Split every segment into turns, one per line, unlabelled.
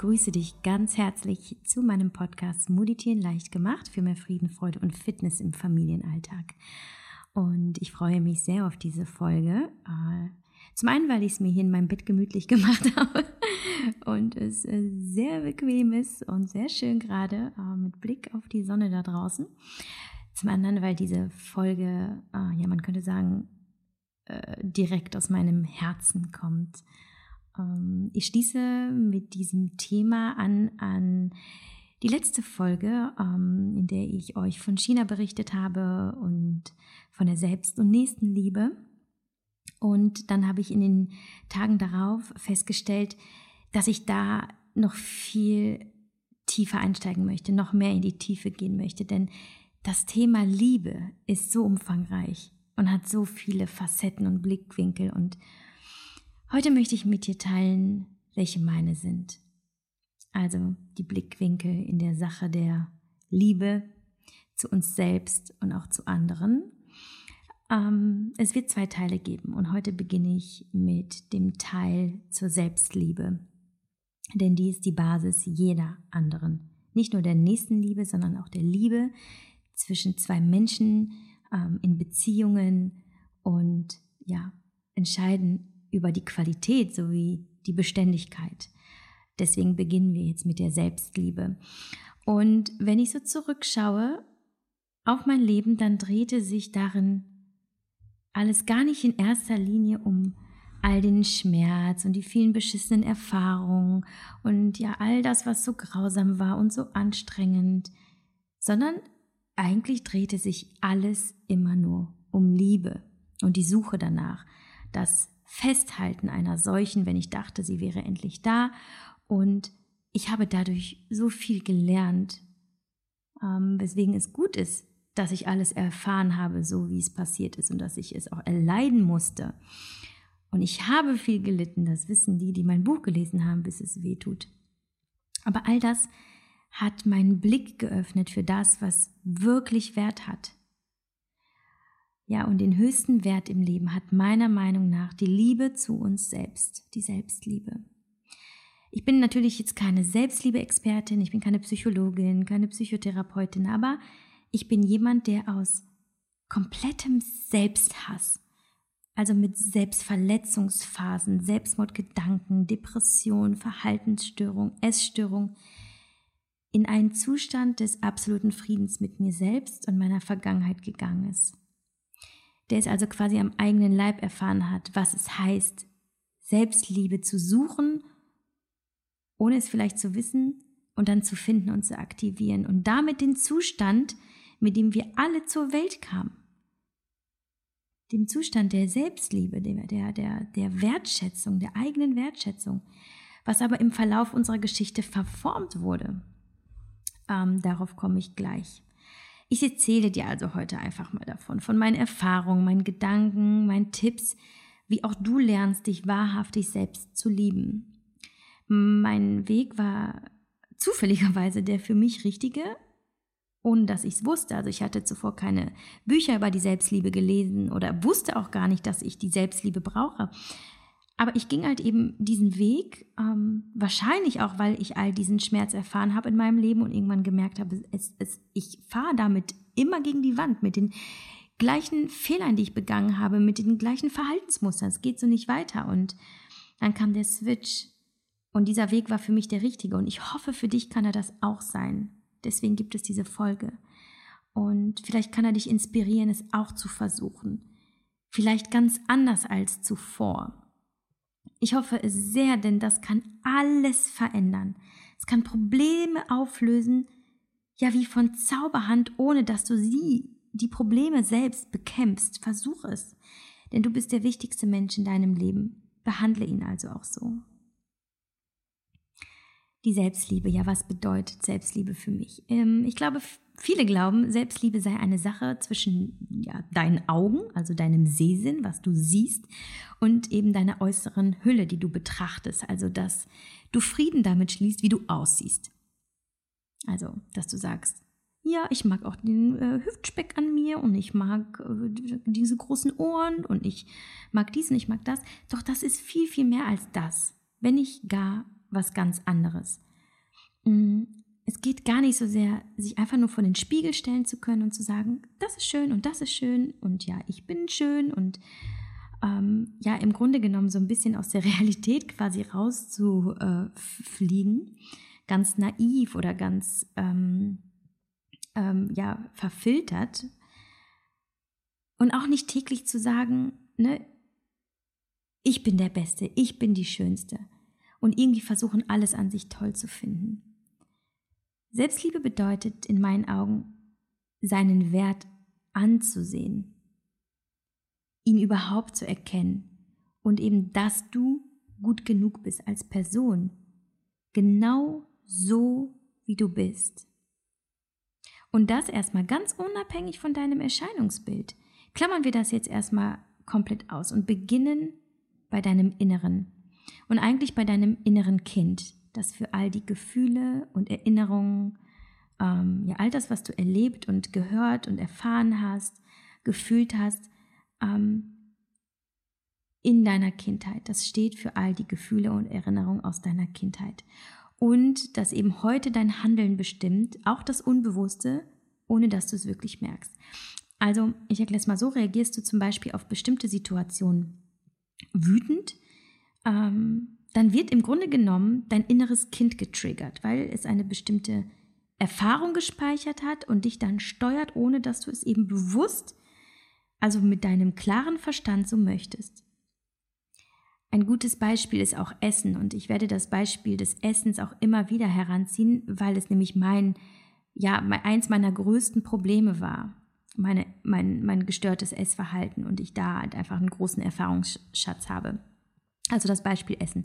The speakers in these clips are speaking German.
Begrüße dich ganz herzlich zu meinem Podcast Meditieren leicht gemacht für mehr Frieden, Freude und Fitness im Familienalltag. Und ich freue mich sehr auf diese Folge. Äh, zum einen, weil ich es mir hier in meinem Bett gemütlich gemacht habe und es äh, sehr bequem ist und sehr schön gerade äh, mit Blick auf die Sonne da draußen. Zum anderen, weil diese Folge, ja, man könnte sagen, direkt aus meinem Herzen kommt ähm, ich schließe mit diesem Thema an an die letzte Folge, ähm, in der ich euch von China berichtet habe und von der Selbst- und Nächstenliebe. Und dann habe ich in den Tagen darauf festgestellt, dass ich da noch viel tiefer einsteigen möchte, noch mehr in die Tiefe gehen möchte. Denn das Thema Liebe ist so umfangreich und hat so viele Facetten und Blickwinkel und Heute möchte ich mit dir teilen, welche meine sind. Also die Blickwinkel in der Sache der Liebe zu uns selbst und auch zu anderen. Ähm, es wird zwei Teile geben und heute beginne ich mit dem Teil zur Selbstliebe. Denn die ist die Basis jeder anderen. Nicht nur der Nächstenliebe, sondern auch der Liebe zwischen zwei Menschen ähm, in Beziehungen und ja, entscheiden über die Qualität sowie die Beständigkeit. Deswegen beginnen wir jetzt mit der Selbstliebe. Und wenn ich so zurückschaue auf mein Leben, dann drehte sich darin alles gar nicht in erster Linie um all den Schmerz und die vielen beschissenen Erfahrungen und ja all das, was so grausam war und so anstrengend, sondern eigentlich drehte sich alles immer nur um Liebe und die Suche danach, das Festhalten einer solchen, wenn ich dachte, sie wäre endlich da. Und ich habe dadurch so viel gelernt, ähm, weswegen es gut ist, dass ich alles erfahren habe, so wie es passiert ist und dass ich es auch erleiden musste. Und ich habe viel gelitten, das wissen die, die mein Buch gelesen haben, bis es weh tut. Aber all das hat meinen Blick geöffnet für das, was wirklich Wert hat. Ja, und den höchsten Wert im Leben hat meiner Meinung nach die Liebe zu uns selbst, die Selbstliebe. Ich bin natürlich jetzt keine Selbstliebe-Expertin, ich bin keine Psychologin, keine Psychotherapeutin, aber ich bin jemand, der aus komplettem Selbsthass, also mit Selbstverletzungsphasen, Selbstmordgedanken, Depression, Verhaltensstörung, Essstörung, in einen Zustand des absoluten Friedens mit mir selbst und meiner Vergangenheit gegangen ist der es also quasi am eigenen Leib erfahren hat, was es heißt, Selbstliebe zu suchen, ohne es vielleicht zu wissen und dann zu finden und zu aktivieren und damit den Zustand, mit dem wir alle zur Welt kamen. Dem Zustand der Selbstliebe, der, der, der, Wertschätzung, der eigenen Wertschätzung, was aber im Verlauf unserer Geschichte verformt wurde. Ähm, darauf komme ich gleich. Ich erzähle dir also heute einfach mal davon, von meinen Erfahrungen, meinen Gedanken, meinen Tipps, wie auch du lernst, dich wahrhaftig selbst zu lieben. Mein Weg war zufälligerweise der für mich richtige, ohne dass ich es wusste. Also ich hatte zuvor keine Bücher über die Selbstliebe gelesen oder wusste auch gar nicht, dass ich die Selbstliebe brauche. Aber ich ging halt eben diesen Weg, ähm, wahrscheinlich auch, weil ich all diesen Schmerz erfahren habe in meinem Leben und irgendwann gemerkt habe, es, es, ich fahre damit immer gegen die Wand mit den gleichen Fehlern, die ich begangen habe, mit den gleichen Verhaltensmustern. Es geht so nicht weiter. Und dann kam der Switch. Und dieser Weg war für mich der richtige. Und ich hoffe, für dich kann er das auch sein. Deswegen gibt es diese Folge. Und vielleicht kann er dich inspirieren, es auch zu versuchen. Vielleicht ganz anders als zuvor. Ich hoffe es sehr, denn das kann alles verändern. Es kann Probleme auflösen, ja wie von Zauberhand, ohne dass du sie, die Probleme selbst bekämpfst. Versuch es, denn du bist der wichtigste Mensch in deinem Leben. Behandle ihn also auch so. Die Selbstliebe, ja, was bedeutet Selbstliebe für mich? Ähm, ich glaube, Viele glauben, Selbstliebe sei eine Sache zwischen ja, deinen Augen, also deinem Sehsinn, was du siehst, und eben deiner äußeren Hülle, die du betrachtest. Also, dass du Frieden damit schließt, wie du aussiehst. Also, dass du sagst, ja, ich mag auch den äh, Hüftspeck an mir und ich mag äh, diese großen Ohren und ich mag dies und ich mag das. Doch das ist viel, viel mehr als das, wenn nicht gar was ganz anderes. Es geht gar nicht so sehr, sich einfach nur vor den Spiegel stellen zu können und zu sagen, das ist schön und das ist schön und ja, ich bin schön und ähm, ja, im Grunde genommen so ein bisschen aus der Realität quasi rauszufliegen, äh, ganz naiv oder ganz ähm, ähm, ja, verfiltert. Und auch nicht täglich zu sagen, ne, ich bin der Beste, ich bin die Schönste. Und irgendwie versuchen, alles an sich toll zu finden. Selbstliebe bedeutet in meinen Augen, seinen Wert anzusehen, ihn überhaupt zu erkennen und eben, dass du gut genug bist als Person, genau so, wie du bist. Und das erstmal ganz unabhängig von deinem Erscheinungsbild. Klammern wir das jetzt erstmal komplett aus und beginnen bei deinem Inneren und eigentlich bei deinem inneren Kind, das für all die Gefühle und Erinnerungen, ähm, ja, all das, was du erlebt und gehört und erfahren hast, gefühlt hast, ähm, in deiner Kindheit. Das steht für all die Gefühle und Erinnerungen aus deiner Kindheit. Und dass eben heute dein Handeln bestimmt, auch das Unbewusste, ohne dass du es wirklich merkst. Also, ich erkläre es mal so, reagierst du zum Beispiel auf bestimmte Situationen wütend, ähm, dann wird im Grunde genommen dein inneres Kind getriggert, weil es eine bestimmte Erfahrung gespeichert hat und dich dann steuert, ohne dass du es eben bewusst, also mit deinem klaren Verstand so möchtest. Ein gutes Beispiel ist auch Essen und ich werde das Beispiel des Essens auch immer wieder heranziehen, weil es nämlich mein, ja, eins meiner größten Probleme war. Meine, mein, mein gestörtes Essverhalten und ich da halt einfach einen großen Erfahrungsschatz habe. Also das Beispiel Essen.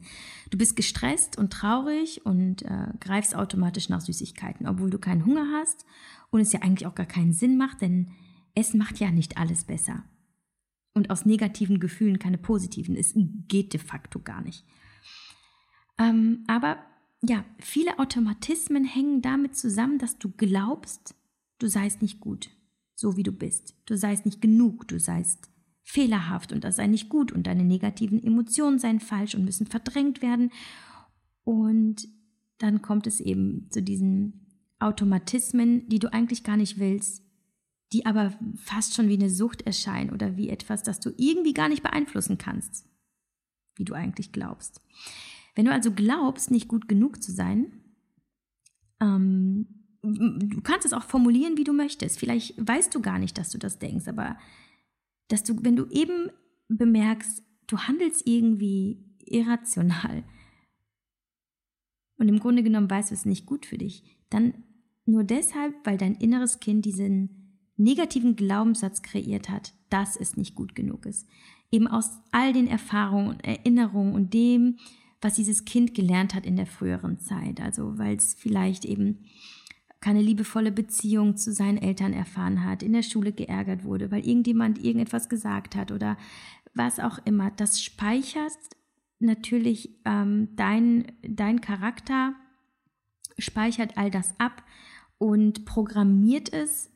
Du bist gestresst und traurig und äh, greifst automatisch nach Süßigkeiten, obwohl du keinen Hunger hast und es ja eigentlich auch gar keinen Sinn macht, denn Essen macht ja nicht alles besser. Und aus negativen Gefühlen keine positiven. Es geht de facto gar nicht. Ähm, aber ja, viele Automatismen hängen damit zusammen, dass du glaubst, du seist nicht gut, so wie du bist. Du seist nicht genug, du seist fehlerhaft und das sei nicht gut und deine negativen Emotionen seien falsch und müssen verdrängt werden. Und dann kommt es eben zu diesen Automatismen, die du eigentlich gar nicht willst, die aber fast schon wie eine Sucht erscheinen oder wie etwas, das du irgendwie gar nicht beeinflussen kannst, wie du eigentlich glaubst. Wenn du also glaubst, nicht gut genug zu sein, ähm, du kannst es auch formulieren, wie du möchtest. Vielleicht weißt du gar nicht, dass du das denkst, aber dass du, wenn du eben bemerkst, du handelst irgendwie irrational und im Grunde genommen weißt du es nicht gut für dich, dann nur deshalb, weil dein inneres Kind diesen negativen Glaubenssatz kreiert hat, dass es nicht gut genug ist. Eben aus all den Erfahrungen und Erinnerungen und dem, was dieses Kind gelernt hat in der früheren Zeit. Also weil es vielleicht eben keine liebevolle Beziehung zu seinen Eltern erfahren hat, in der Schule geärgert wurde, weil irgendjemand irgendetwas gesagt hat oder was auch immer. Das speichert natürlich ähm, dein, dein Charakter, speichert all das ab und programmiert es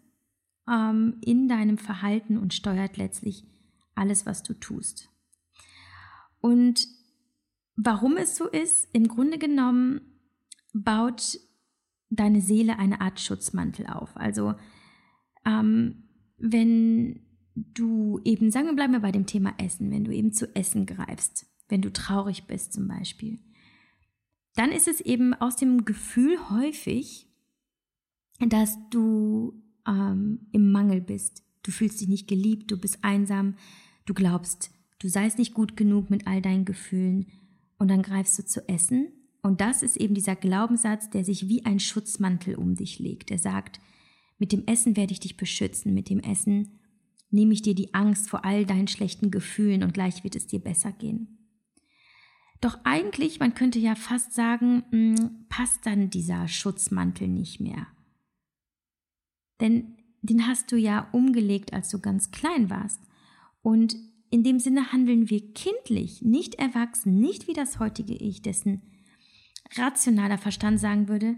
ähm, in deinem Verhalten und steuert letztlich alles, was du tust. Und warum es so ist, im Grunde genommen baut deine Seele eine Art Schutzmantel auf. Also ähm, wenn du eben, sagen wir bleiben wir bei dem Thema Essen, wenn du eben zu Essen greifst, wenn du traurig bist zum Beispiel, dann ist es eben aus dem Gefühl häufig, dass du ähm, im Mangel bist. Du fühlst dich nicht geliebt, du bist einsam, du glaubst, du seist nicht gut genug mit all deinen Gefühlen und dann greifst du zu Essen und das ist eben dieser Glaubenssatz, der sich wie ein Schutzmantel um dich legt. Er sagt, mit dem Essen werde ich dich beschützen, mit dem Essen nehme ich dir die Angst vor all deinen schlechten Gefühlen und gleich wird es dir besser gehen. Doch eigentlich, man könnte ja fast sagen, hm, passt dann dieser Schutzmantel nicht mehr. Denn den hast du ja umgelegt, als du ganz klein warst. Und in dem Sinne handeln wir kindlich, nicht erwachsen, nicht wie das heutige Ich, dessen rationaler Verstand sagen würde,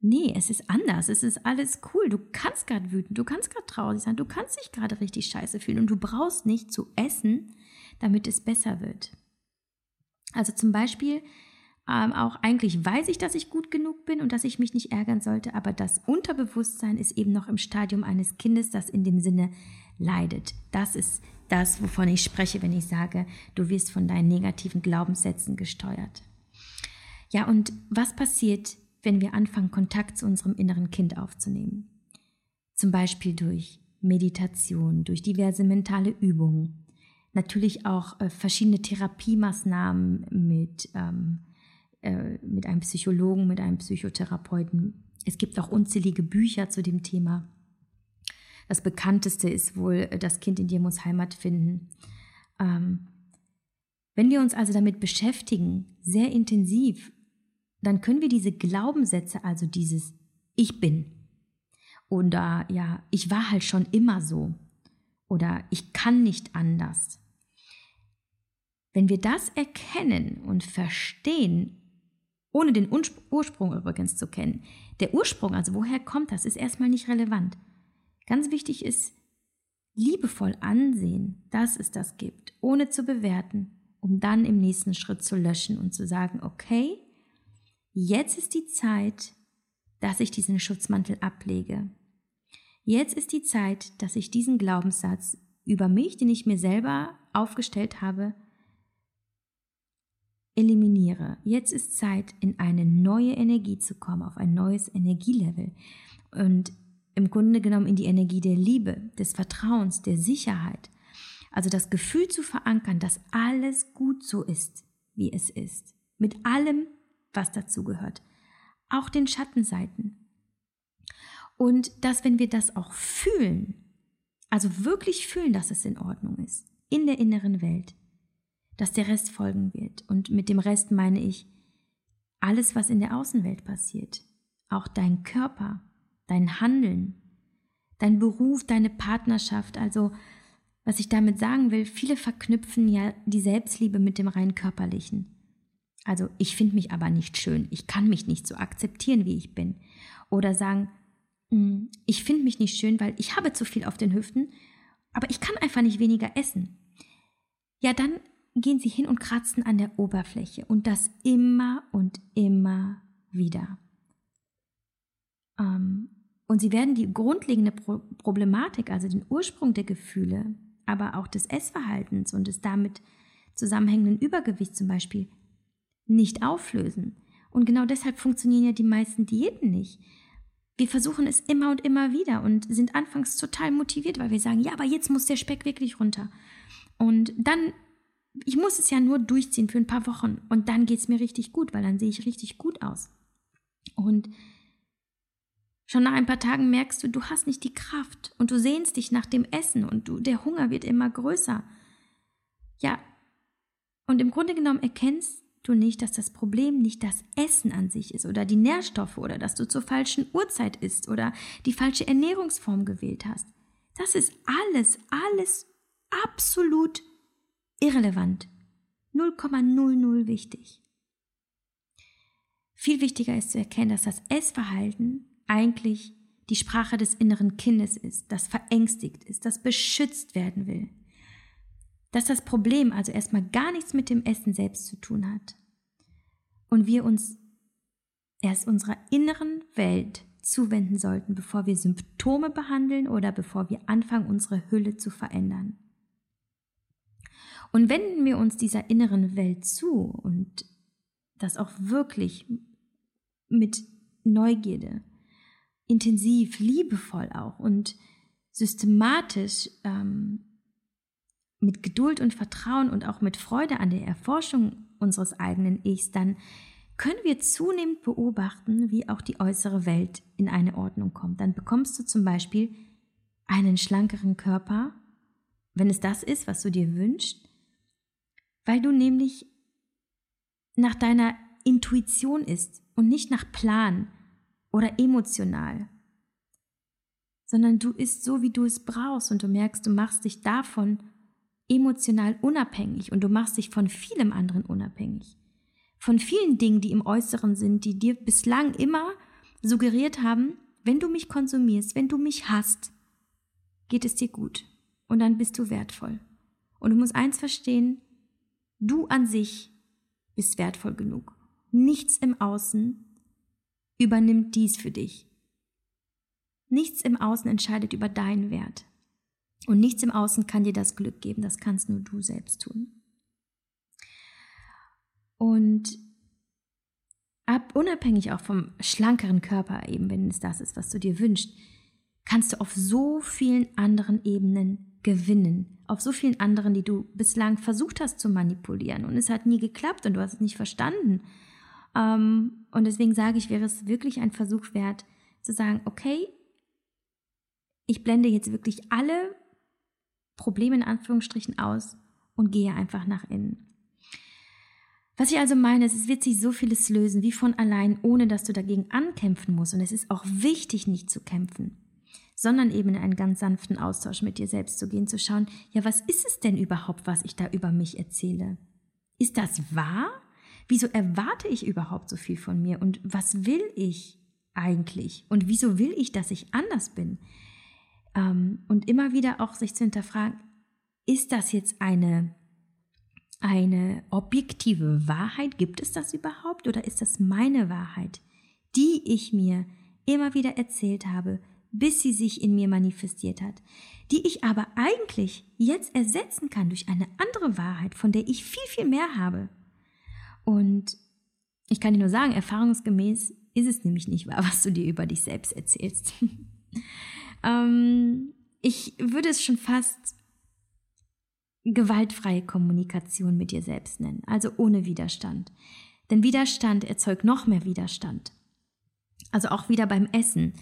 nee, es ist anders, es ist alles cool, du kannst gerade wütend, du kannst gerade traurig sein, du kannst dich gerade richtig scheiße fühlen und du brauchst nicht zu essen, damit es besser wird. Also zum Beispiel Ähm, auch eigentlich weiß ich, dass ich gut genug bin und dass ich mich nicht ärgern sollte, aber das Unterbewusstsein ist eben noch im Stadium eines Kindes, das in dem Sinne leidet. Das ist das, wovon ich spreche, wenn ich sage, du wirst von deinen negativen Glaubenssätzen gesteuert. Ja, und was passiert, wenn wir anfangen, Kontakt zu unserem inneren Kind aufzunehmen? Zum Beispiel durch Meditation, durch diverse mentale Übungen, natürlich auch äh, verschiedene Therapiemaßnahmen mit ähm, äh, mit einem Psychologen, mit einem Psychotherapeuten. Es gibt auch unzählige Bücher zu dem Thema. Das bekannteste ist wohl äh, Das Kind in dir muss Heimat finden. Ähm, wenn wir uns also damit beschäftigen, sehr intensiv, dann können wir diese Glaubenssätze, also dieses Ich bin oder ja, ich war halt schon immer so oder ich kann nicht anders. Wenn wir das erkennen und verstehen ohne den Ursprung übrigens zu kennen. Der Ursprung, also woher kommt das, ist erstmal nicht relevant. Ganz wichtig ist, liebevoll ansehen, dass es das gibt, ohne zu bewerten, um dann im nächsten Schritt zu löschen und zu sagen, okay, jetzt ist die Zeit, dass ich diesen Schutzmantel ablege. Jetzt ist die Zeit, dass ich diesen Glaubenssatz über mich, den ich mir selber aufgestellt habe, eliminiere. Jetzt ist Zeit, in eine neue Energie zu kommen, auf ein neues Energielevel. Und im Grunde genommen in die Energie der Liebe, des Vertrauens, der Sicherheit. Also das Gefühl zu verankern, dass alles gut so ist, wie es ist. Mit allem, was dazu gehört. Auch den Schattenseiten. Und dass, wenn wir das auch fühlen, also wirklich fühlen, dass es in Ordnung ist, in der inneren Welt, dass der Rest folgen wird. Und mit dem Rest meine ich alles, was in der Außenwelt passiert. Auch dein Körper, dein Handeln, dein Beruf, deine Partnerschaft. Also, was ich damit sagen will, viele verknüpfen ja die Selbstliebe mit dem rein körperlichen. Also, ich finde mich aber nicht schön. Ich kann mich nicht so akzeptieren, wie ich bin. Oder sagen, hm, ich finde mich nicht schön, weil ich habe zu viel auf den Hüften, aber ich kann einfach nicht weniger essen. Ja, dann gehen sie hin und kratzen an der Oberfläche und das immer und immer wieder. Ähm, und sie werden die grundlegende Pro Problematik, also den Ursprung der Gefühle, aber auch des Essverhaltens und des damit zusammenhängenden Übergewichts zum Beispiel, nicht auflösen. Und genau deshalb funktionieren ja die meisten Diäten nicht. Wir versuchen es immer und immer wieder und sind anfangs total motiviert, weil wir sagen, ja, aber jetzt muss der Speck wirklich runter. Und dann ich muss es ja nur durchziehen für ein paar Wochen und dann geht es mir richtig gut, weil dann sehe ich richtig gut aus. Und schon nach ein paar Tagen merkst du, du hast nicht die Kraft und du sehnst dich nach dem Essen und du, der Hunger wird immer größer. Ja, und im Grunde genommen erkennst du nicht, dass das Problem nicht das Essen an sich ist oder die Nährstoffe oder dass du zur falschen Uhrzeit isst oder die falsche Ernährungsform gewählt hast. Das ist alles, alles absolut irrelevant. 0,00 wichtig. Viel wichtiger ist zu erkennen, dass das Essverhalten eigentlich die Sprache des inneren Kindes ist, das verängstigt ist, das beschützt werden will. Dass das Problem also erstmal gar nichts mit dem Essen selbst zu tun hat. Und wir uns erst unserer inneren Welt zuwenden sollten, bevor wir Symptome behandeln oder bevor wir anfangen, unsere Hülle zu verändern. Und wenden wir uns dieser inneren Welt zu und das auch wirklich mit Neugierde, intensiv, liebevoll auch und systematisch ähm, mit Geduld und Vertrauen und auch mit Freude an der Erforschung unseres eigenen Ichs, dann können wir zunehmend beobachten, wie auch die äußere Welt in eine Ordnung kommt. Dann bekommst du zum Beispiel einen schlankeren Körper, wenn es das ist, was du dir wünschst, weil du nämlich nach deiner Intuition ist und nicht nach Plan oder emotional, sondern du isst so, wie du es brauchst und du merkst, du machst dich davon emotional unabhängig und du machst dich von vielem anderen unabhängig. Von vielen Dingen, die im Äußeren sind, die dir bislang immer suggeriert haben, wenn du mich konsumierst, wenn du mich hast, geht es dir gut und dann bist du wertvoll. Und du musst eins verstehen, Du an sich bist wertvoll genug. nichts im Außen übernimmt dies für dich. Nichts im Außen entscheidet über deinen Wert. Und nichts im Außen kann dir das Glück geben, das kannst nur du selbst tun. Und ab, unabhängig auch vom schlankeren Körper, eben wenn es das ist, was du dir wünschst, kannst du auf so vielen anderen Ebenen gewinnen. Auf so vielen anderen, die du bislang versucht hast zu manipulieren. Und es hat nie geklappt und du hast es nicht verstanden. Ähm, und deswegen sage ich, wäre es wirklich ein Versuch wert, zu sagen, okay, ich blende jetzt wirklich alle Probleme in Anführungsstrichen aus und gehe einfach nach innen. Was ich also meine, ist, es wird sich so vieles lösen, wie von allein, ohne dass du dagegen ankämpfen musst. Und es ist auch wichtig, nicht zu kämpfen, sondern eben in einen ganz sanften Austausch mit dir selbst zu gehen, zu schauen, ja, was ist es denn überhaupt, was ich da über mich erzähle? Ist das wahr? Wieso erwarte ich überhaupt so viel von mir? Und was will ich eigentlich? Und wieso will ich, dass ich anders bin? Ähm, und immer wieder auch sich zu hinterfragen, ist das jetzt eine eine objektive Wahrheit? Gibt es das überhaupt oder ist das meine Wahrheit, die ich mir immer wieder erzählt habe, bis sie sich in mir manifestiert hat, die ich aber eigentlich jetzt ersetzen kann durch eine andere Wahrheit, von der ich viel, viel mehr habe? Und ich kann dir nur sagen, erfahrungsgemäß ist es nämlich nicht wahr, was du dir über dich selbst erzählst. Ähm, ich würde es schon fast gewaltfreie Kommunikation mit dir selbst nennen, also ohne Widerstand. Denn Widerstand erzeugt noch mehr Widerstand. Also auch wieder beim Essen.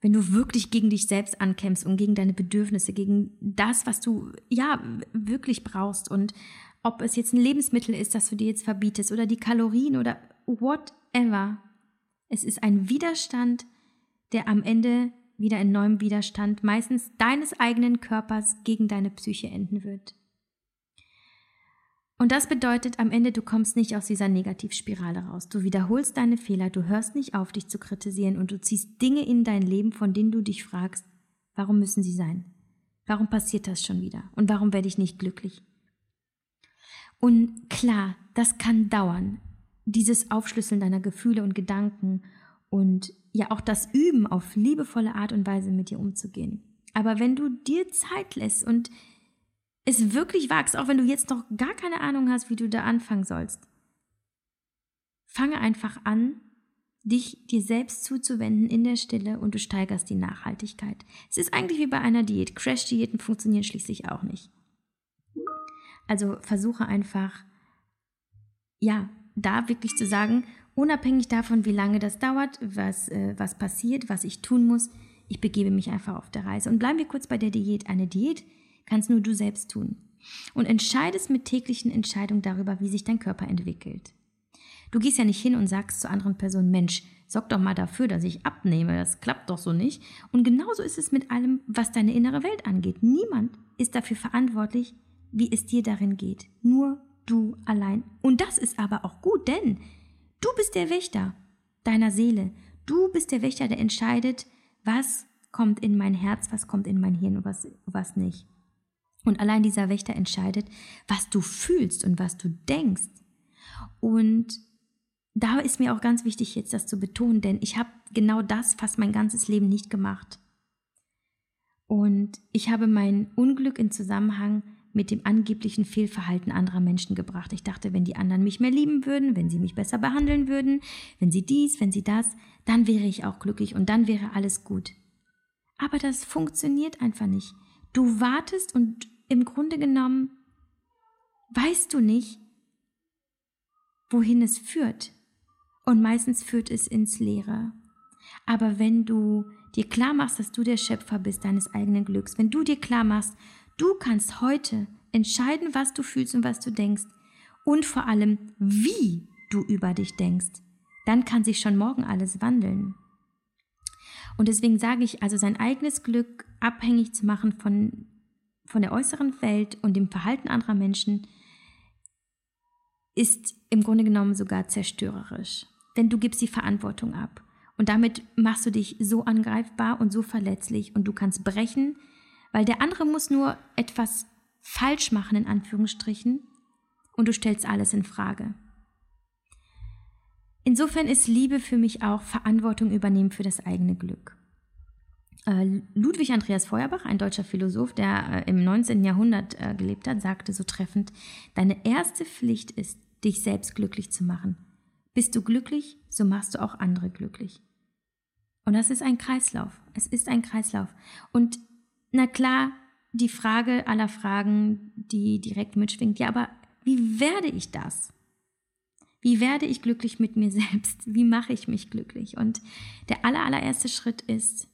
Wenn du wirklich gegen dich selbst ankämpfst und gegen deine Bedürfnisse, gegen das, was du ja wirklich brauchst und ob es jetzt ein Lebensmittel ist, das du dir jetzt verbietest oder die Kalorien oder whatever. Es ist ein Widerstand, der am Ende wieder in neuem Widerstand meistens deines eigenen Körpers gegen deine Psyche enden wird. Und das bedeutet am Ende, du kommst nicht aus dieser Negativspirale raus. Du wiederholst deine Fehler, du hörst nicht auf, dich zu kritisieren und du ziehst Dinge in dein Leben, von denen du dich fragst, warum müssen sie sein? Warum passiert das schon wieder? Und warum werde ich nicht glücklich? Und klar, das kann dauern. Dieses Aufschlüsseln deiner Gefühle und Gedanken und ja auch das Üben auf liebevolle Art und Weise mit dir umzugehen. Aber wenn du dir Zeit lässt und es wirklich wagst, auch wenn du jetzt noch gar keine Ahnung hast, wie du da anfangen sollst. Fange einfach an, dich dir selbst zuzuwenden in der Stille und du steigerst die Nachhaltigkeit. Es ist eigentlich wie bei einer Diät. Crash-Diäten funktionieren schließlich auch nicht. Also versuche einfach, ja, da wirklich zu sagen, unabhängig davon, wie lange das dauert, was, äh, was passiert, was ich tun muss, ich begebe mich einfach auf der Reise. Und bleiben wir kurz bei der Diät. Eine Diät kannst nur du selbst tun. Und entscheidest mit täglichen Entscheidungen darüber, wie sich dein Körper entwickelt. Du gehst ja nicht hin und sagst zu anderen Personen, Mensch, sorg doch mal dafür, dass ich abnehme, das klappt doch so nicht. Und genauso ist es mit allem, was deine innere Welt angeht. Niemand ist dafür verantwortlich, wie es dir darin geht. Nur du allein. Und das ist aber auch gut, denn du bist der Wächter deiner Seele. Du bist der Wächter, der entscheidet, was kommt in mein Herz, was kommt in mein Hirn und was, was nicht. Und allein dieser Wächter entscheidet, was du fühlst und was du denkst. Und da ist mir auch ganz wichtig jetzt das zu betonen, denn ich habe genau das fast mein ganzes Leben nicht gemacht. Und ich habe mein Unglück in Zusammenhang mit dem angeblichen Fehlverhalten anderer Menschen gebracht. Ich dachte, wenn die anderen mich mehr lieben würden, wenn sie mich besser behandeln würden, wenn sie dies, wenn sie das, dann wäre ich auch glücklich und dann wäre alles gut. Aber das funktioniert einfach nicht. Du wartest und im Grunde genommen weißt du nicht, wohin es führt. Und meistens führt es ins Leere. Aber wenn du dir klar machst, dass du der Schöpfer bist deines eigenen Glücks, wenn du dir klar machst, du kannst heute entscheiden, was du fühlst und was du denkst und vor allem, wie du über dich denkst, dann kann sich schon morgen alles wandeln. Und deswegen sage ich, also sein eigenes Glück abhängig zu machen von von der äußeren Welt und dem Verhalten anderer Menschen ist im Grunde genommen sogar zerstörerisch. Denn du gibst die Verantwortung ab. Und damit machst du dich so angreifbar und so verletzlich und du kannst brechen, weil der andere muss nur etwas falsch machen, in Anführungsstrichen, und du stellst alles in Frage. Insofern ist Liebe für mich auch Verantwortung übernehmen für das eigene Glück. Äh, Ludwig Andreas Feuerbach, ein deutscher Philosoph, der äh, im 19. Jahrhundert äh, gelebt hat, sagte so treffend, deine erste Pflicht ist, dich selbst glücklich zu machen. Bist du glücklich, so machst du auch andere glücklich. Und das ist ein Kreislauf. Es ist ein Kreislauf. Und na klar, die Frage aller Fragen, die direkt mitschwingt, ja, aber wie werde ich das? Wie werde ich glücklich mit mir selbst? Wie mache ich mich glücklich? Und der aller, allererste Schritt ist,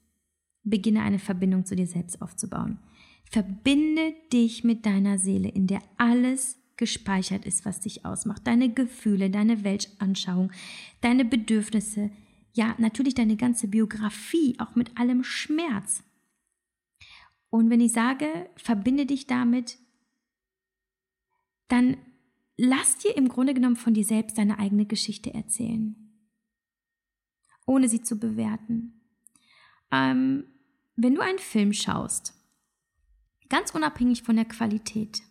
beginne eine Verbindung zu dir selbst aufzubauen. Verbinde dich mit deiner Seele, in der alles gespeichert ist, was dich ausmacht. Deine Gefühle, deine Weltanschauung, deine Bedürfnisse, ja, natürlich deine ganze Biografie, auch mit allem Schmerz. Und wenn ich sage, verbinde dich damit, dann lass dir im Grunde genommen von dir selbst deine eigene Geschichte erzählen, ohne sie zu bewerten. Ähm, wenn du einen Film schaust, ganz unabhängig von der Qualität,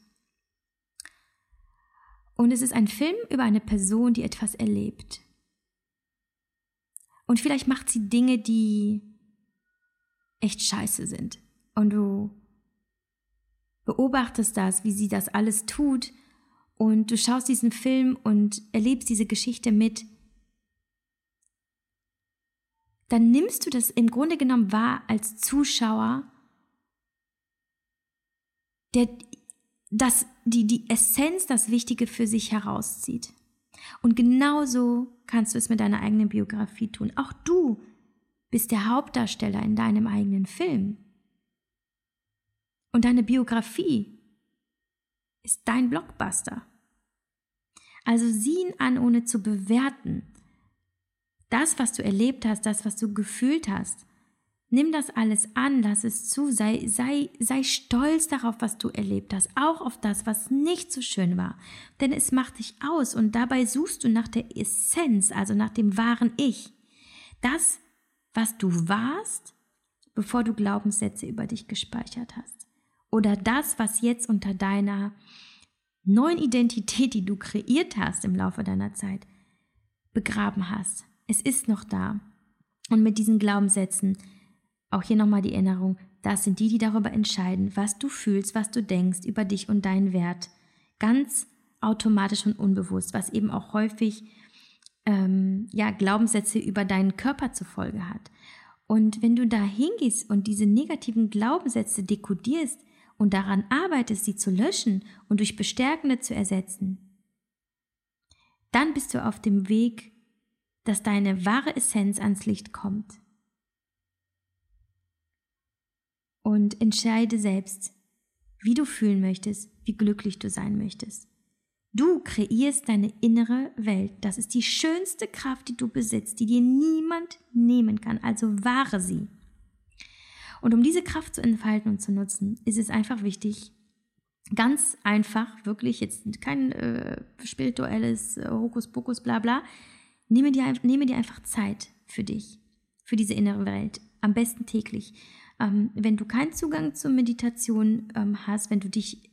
und es ist ein Film über eine Person, die etwas erlebt, und vielleicht macht sie Dinge, die echt scheiße sind, und du beobachtest das, wie sie das alles tut, und du schaust diesen Film und erlebst diese Geschichte mit, dann nimmst du das im Grunde genommen wahr als Zuschauer, der das, die, die Essenz, das Wichtige für sich herauszieht. Und genauso kannst du es mit deiner eigenen Biografie tun. Auch du bist der Hauptdarsteller in deinem eigenen Film. Und deine Biografie ist dein Blockbuster. Also sieh ihn an, ohne zu bewerten, das, was du erlebt hast, das, was du gefühlt hast, nimm das alles an, lass es zu, sei, sei, sei stolz darauf, was du erlebt hast, auch auf das, was nicht so schön war. Denn es macht dich aus und dabei suchst du nach der Essenz, also nach dem wahren Ich. Das, was du warst, bevor du Glaubenssätze über dich gespeichert hast. Oder das, was jetzt unter deiner neuen Identität, die du kreiert hast im Laufe deiner Zeit, begraben hast. Es ist noch da. Und mit diesen Glaubenssätzen, auch hier nochmal die Erinnerung, das sind die, die darüber entscheiden, was du fühlst, was du denkst über dich und deinen Wert. Ganz automatisch und unbewusst, was eben auch häufig ähm, ja, Glaubenssätze über deinen Körper zur Folge hat. Und wenn du da hingehst und diese negativen Glaubenssätze dekodierst und daran arbeitest, sie zu löschen und durch bestärkende zu ersetzen, dann bist du auf dem Weg dass deine wahre Essenz ans Licht kommt. Und entscheide selbst, wie du fühlen möchtest, wie glücklich du sein möchtest. Du kreierst deine innere Welt. Das ist die schönste Kraft, die du besitzt, die dir niemand nehmen kann. Also wahre sie. Und um diese Kraft zu entfalten und zu nutzen, ist es einfach wichtig, ganz einfach, wirklich jetzt kein äh, spirituelles äh, Hokuspokus, bla bla, Nehme dir, nehme dir einfach Zeit für dich, für diese innere Welt, am besten täglich. Ähm, wenn du keinen Zugang zur Meditation ähm, hast, wenn du dich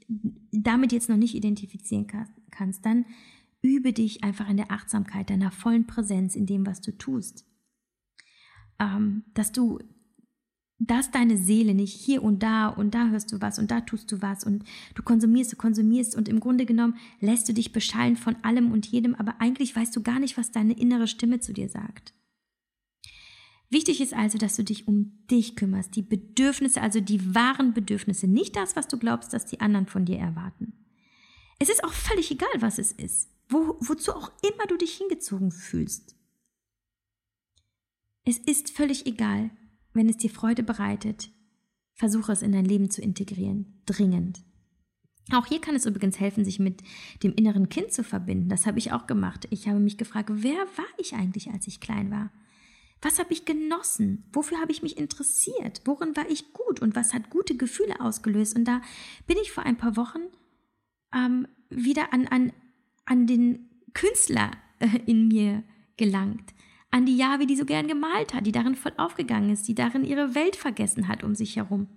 damit jetzt noch nicht identifizieren kann, kannst, dann übe dich einfach in der Achtsamkeit, deiner vollen Präsenz in dem, was du tust. Ähm, dass du dass deine Seele nicht hier und da und da hörst du was und da tust du was und du konsumierst, du konsumierst und im Grunde genommen lässt du dich beschallen von allem und jedem, aber eigentlich weißt du gar nicht, was deine innere Stimme zu dir sagt. Wichtig ist also, dass du dich um dich kümmerst, die Bedürfnisse, also die wahren Bedürfnisse, nicht das, was du glaubst, dass die anderen von dir erwarten. Es ist auch völlig egal, was es ist, wo, wozu auch immer du dich hingezogen fühlst. Es ist völlig egal, wenn es dir Freude bereitet, versuche es in dein Leben zu integrieren, dringend. Auch hier kann es übrigens helfen, sich mit dem inneren Kind zu verbinden. Das habe ich auch gemacht. Ich habe mich gefragt, wer war ich eigentlich, als ich klein war? Was habe ich genossen? Wofür habe ich mich interessiert? Worin war ich gut? Und was hat gute Gefühle ausgelöst? Und da bin ich vor ein paar Wochen ähm, wieder an, an, an den Künstler äh, in mir gelangt an die Javi, die so gern gemalt hat, die darin voll aufgegangen ist, die darin ihre Welt vergessen hat um sich herum.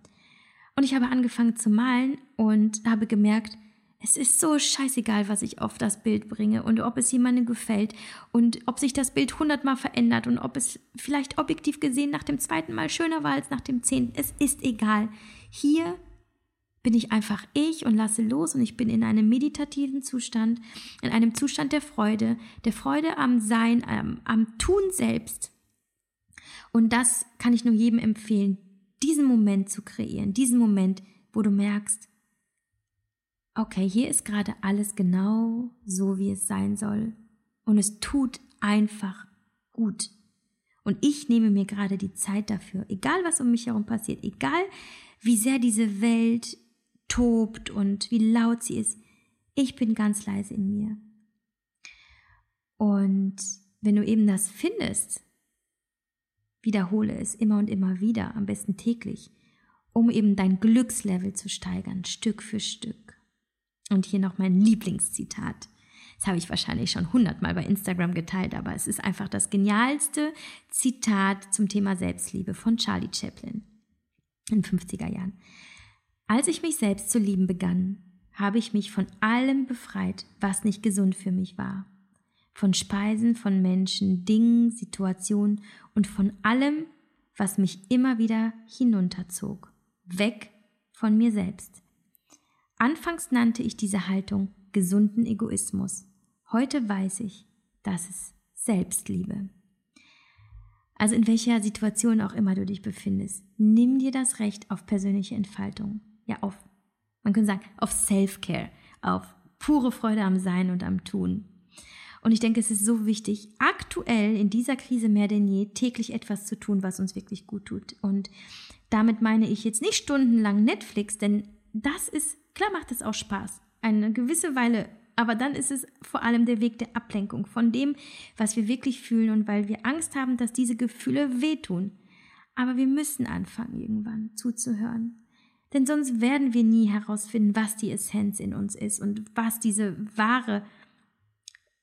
Und ich habe angefangen zu malen und habe gemerkt, Es ist so scheißegal, was ich auf das Bild bringe und ob es jemandem gefällt und ob sich das Bild hundertmal verändert und ob es vielleicht objektiv gesehen nach dem zweiten Mal schöner war als nach dem zehnten. Es ist egal. Hier bin ich einfach ich und lasse los und ich bin in einem meditativen Zustand, in einem Zustand der Freude, der Freude am Sein, am, am Tun selbst. Und das kann ich nur jedem empfehlen, diesen Moment zu kreieren, diesen Moment, wo du merkst, okay, hier ist gerade alles genau so, wie es sein soll. Und es tut einfach gut. Und ich nehme mir gerade die Zeit dafür, egal was um mich herum passiert, egal wie sehr diese Welt tobt und wie laut sie ist, ich bin ganz leise in mir. Und wenn du eben das findest, wiederhole es immer und immer wieder, am besten täglich, um eben dein Glückslevel zu steigern, Stück für Stück. Und hier noch mein Lieblingszitat. Das habe ich wahrscheinlich schon hundertmal bei Instagram geteilt, aber es ist einfach das genialste Zitat zum Thema Selbstliebe von Charlie Chaplin in den 50er Jahren. Als ich mich selbst zu lieben begann, habe ich mich von allem befreit, was nicht gesund für mich war. Von Speisen, von Menschen, Dingen, Situationen und von allem, was mich immer wieder hinunterzog. Weg von mir selbst. Anfangs nannte ich diese Haltung gesunden Egoismus. Heute weiß ich, dass es Selbstliebe. Also in welcher Situation auch immer du dich befindest, nimm dir das Recht auf persönliche Entfaltung. Ja, auf, man könnte sagen, auf Self-Care, auf pure Freude am Sein und am Tun. Und ich denke, es ist so wichtig, aktuell in dieser Krise mehr denn je täglich etwas zu tun, was uns wirklich gut tut. Und damit meine ich jetzt nicht stundenlang Netflix, denn das ist Klar macht es auch Spaß, eine gewisse Weile, aber dann ist es vor allem der Weg der Ablenkung von dem, was wir wirklich fühlen und weil wir Angst haben, dass diese Gefühle wehtun. Aber wir müssen anfangen, irgendwann zuzuhören. Denn sonst werden wir nie herausfinden, was die Essenz in uns ist und was diese wahre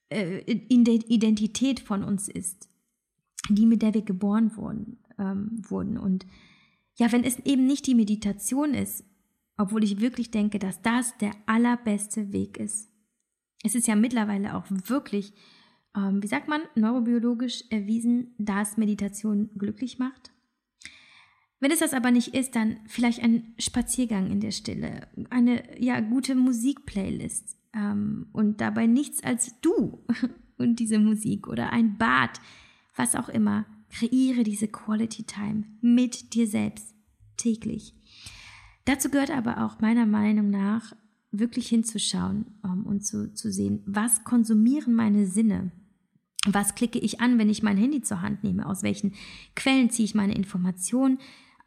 äh, Identität von uns ist, die mit der wir geboren wurden, ähm, wurden. Und ja, wenn es eben nicht die Meditation ist, obwohl ich wirklich denke, dass das der allerbeste Weg ist. Es ist ja mittlerweile auch wirklich, ähm, wie sagt man, neurobiologisch erwiesen, dass Meditation glücklich macht. Wenn es das aber nicht ist, dann vielleicht ein Spaziergang in der Stille, eine ja gute Musikplaylist ähm, und dabei nichts als du und diese Musik oder ein Bad, was auch immer. Kreiere diese Quality Time mit dir selbst täglich. Dazu gehört aber auch meiner Meinung nach wirklich hinzuschauen um, und zu, zu sehen, was konsumieren meine Sinne? Was klicke ich an, wenn ich mein Handy zur Hand nehme? Aus welchen Quellen ziehe ich meine Informationen?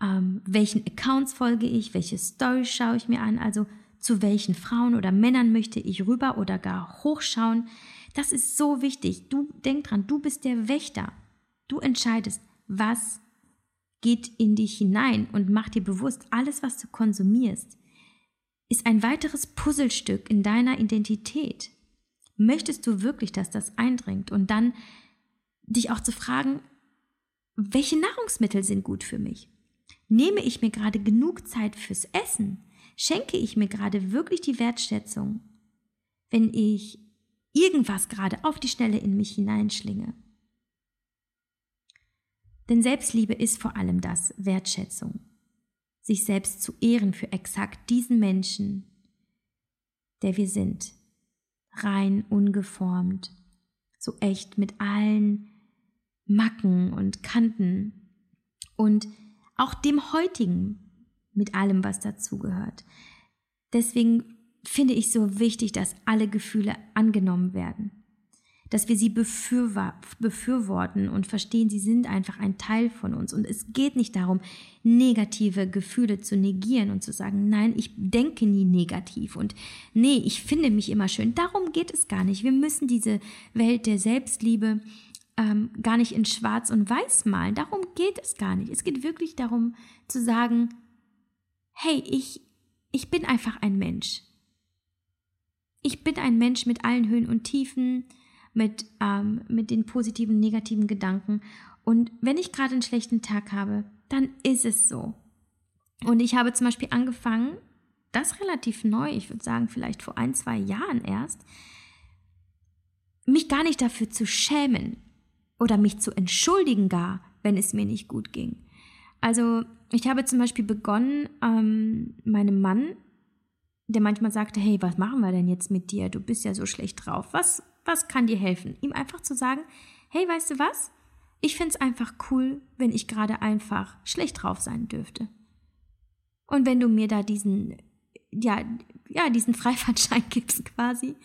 Ähm, welchen Accounts folge ich? Welche Stories schaue ich mir an? Also zu welchen Frauen oder Männern möchte ich rüber oder gar hochschauen? Das ist so wichtig. Du denk dran, du bist der Wächter. Du entscheidest, was geht in dich hinein und mach dir bewusst, alles, was du konsumierst, ist ein weiteres Puzzlestück in deiner Identität. Möchtest du wirklich, dass das eindringt? Und dann dich auch zu fragen, welche Nahrungsmittel sind gut für mich? Nehme ich mir gerade genug Zeit fürs Essen? Schenke ich mir gerade wirklich die Wertschätzung, wenn ich irgendwas gerade auf die Schnelle in mich hineinschlinge? Denn Selbstliebe ist vor allem das, Wertschätzung. Sich selbst zu ehren für exakt diesen Menschen, der wir sind. Rein, ungeformt, so echt mit allen Macken und Kanten und auch dem heutigen mit allem, was dazugehört. Deswegen finde ich so wichtig, dass alle Gefühle angenommen werden dass wir sie befürworten und verstehen, sie sind einfach ein Teil von uns. Und es geht nicht darum, negative Gefühle zu negieren und zu sagen, nein, ich denke nie negativ und nee, ich finde mich immer schön. Darum geht es gar nicht. Wir müssen diese Welt der Selbstliebe ähm, gar nicht in Schwarz und Weiß malen. Darum geht es gar nicht. Es geht wirklich darum zu sagen, hey, ich, ich bin einfach ein Mensch. Ich bin ein Mensch mit allen Höhen und Tiefen mit, ähm, mit den positiven, negativen Gedanken. Und wenn ich gerade einen schlechten Tag habe, dann ist es so. Und ich habe zum Beispiel angefangen, das relativ neu, ich würde sagen vielleicht vor ein, zwei Jahren erst, mich gar nicht dafür zu schämen oder mich zu entschuldigen gar, wenn es mir nicht gut ging. Also ich habe zum Beispiel begonnen, ähm, meinem Mann, der manchmal sagte, hey, was machen wir denn jetzt mit dir? Du bist ja so schlecht drauf. Was, was kann dir helfen? Ihm einfach zu sagen, hey, weißt du was? Ich finde es einfach cool, wenn ich gerade einfach schlecht drauf sein dürfte. Und wenn du mir da diesen, ja, ja, diesen Freifahrtschein gibst quasi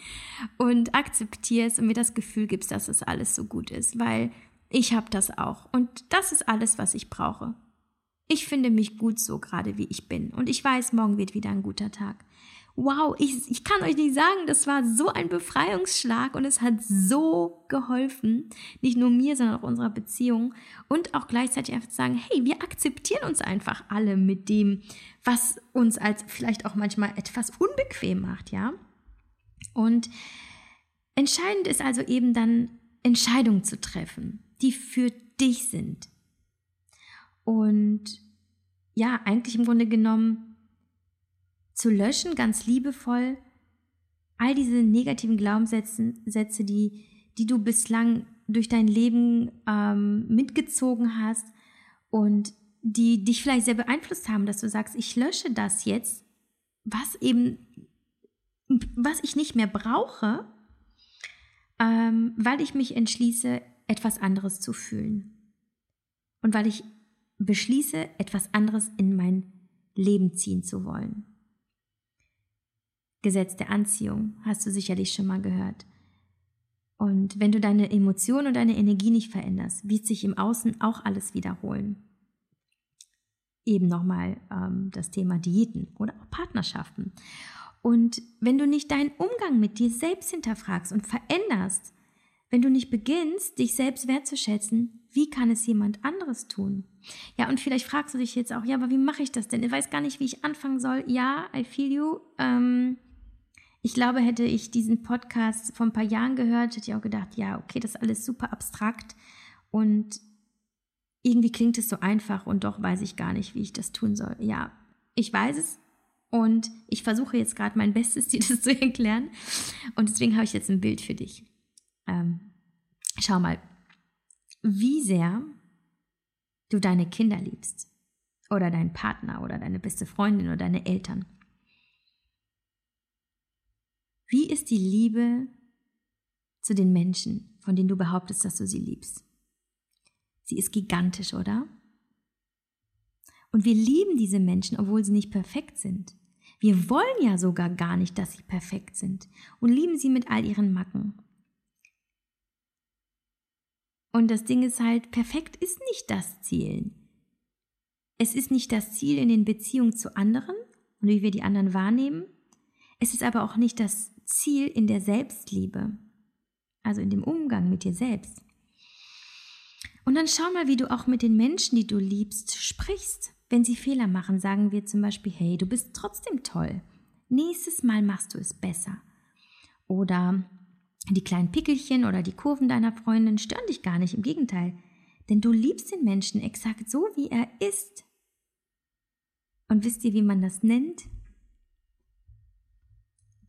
und akzeptierst und mir das Gefühl gibst, dass es alles so gut ist, weil ich habe das auch und das ist alles, was ich brauche. Ich finde mich gut so gerade, wie ich bin und ich weiß, morgen wird wieder ein guter Tag wow, ich, ich kann euch nicht sagen, das war so ein Befreiungsschlag und es hat so geholfen, nicht nur mir, sondern auch unserer Beziehung und auch gleichzeitig einfach zu sagen, hey, wir akzeptieren uns einfach alle mit dem, was uns als vielleicht auch manchmal etwas unbequem macht, ja. Und entscheidend ist also eben dann Entscheidungen zu treffen, die für dich sind. Und ja, eigentlich im Grunde genommen zu löschen, ganz liebevoll, all diese negativen Glaubenssätze, die, die du bislang durch dein Leben ähm, mitgezogen hast und die dich vielleicht sehr beeinflusst haben, dass du sagst, ich lösche das jetzt, was eben, was ich nicht mehr brauche, ähm, weil ich mich entschließe, etwas anderes zu fühlen. Und weil ich beschließe, etwas anderes in mein Leben ziehen zu wollen. Gesetz der Anziehung, hast du sicherlich schon mal gehört. Und wenn du deine Emotionen und deine Energie nicht veränderst, wird sich im Außen auch alles wiederholen. Eben nochmal ähm, das Thema Diäten oder auch Partnerschaften. Und wenn du nicht deinen Umgang mit dir selbst hinterfragst und veränderst, wenn du nicht beginnst, dich selbst wertzuschätzen, wie kann es jemand anderes tun? Ja, und vielleicht fragst du dich jetzt auch, ja, aber wie mache ich das denn? Ich weiß gar nicht, wie ich anfangen soll. Ja, I feel you. Ähm, ich glaube, hätte ich diesen Podcast vor ein paar Jahren gehört, hätte ich auch gedacht, ja, okay, das ist alles super abstrakt und irgendwie klingt es so einfach und doch weiß ich gar nicht, wie ich das tun soll. Ja, ich weiß es und ich versuche jetzt gerade mein Bestes, dir das zu erklären und deswegen habe ich jetzt ein Bild für dich. Ähm, schau mal, wie sehr du deine Kinder liebst oder deinen Partner oder deine beste Freundin oder deine Eltern. Wie ist die Liebe zu den Menschen, von denen du behauptest, dass du sie liebst? Sie ist gigantisch, oder? Und wir lieben diese Menschen, obwohl sie nicht perfekt sind. Wir wollen ja sogar gar nicht, dass sie perfekt sind und lieben sie mit all ihren Macken. Und das Ding ist halt, perfekt ist nicht das Ziel. Es ist nicht das Ziel in den Beziehungen zu anderen und wie wir die anderen wahrnehmen. Es ist aber auch nicht das Ziel in der Selbstliebe, also in dem Umgang mit dir selbst. Und dann schau mal, wie du auch mit den Menschen, die du liebst, sprichst. Wenn sie Fehler machen, sagen wir zum Beispiel, hey, du bist trotzdem toll. Nächstes Mal machst du es besser. Oder die kleinen Pickelchen oder die Kurven deiner Freundin stören dich gar nicht, im Gegenteil. Denn du liebst den Menschen exakt so, wie er ist. Und wisst ihr, wie man das nennt?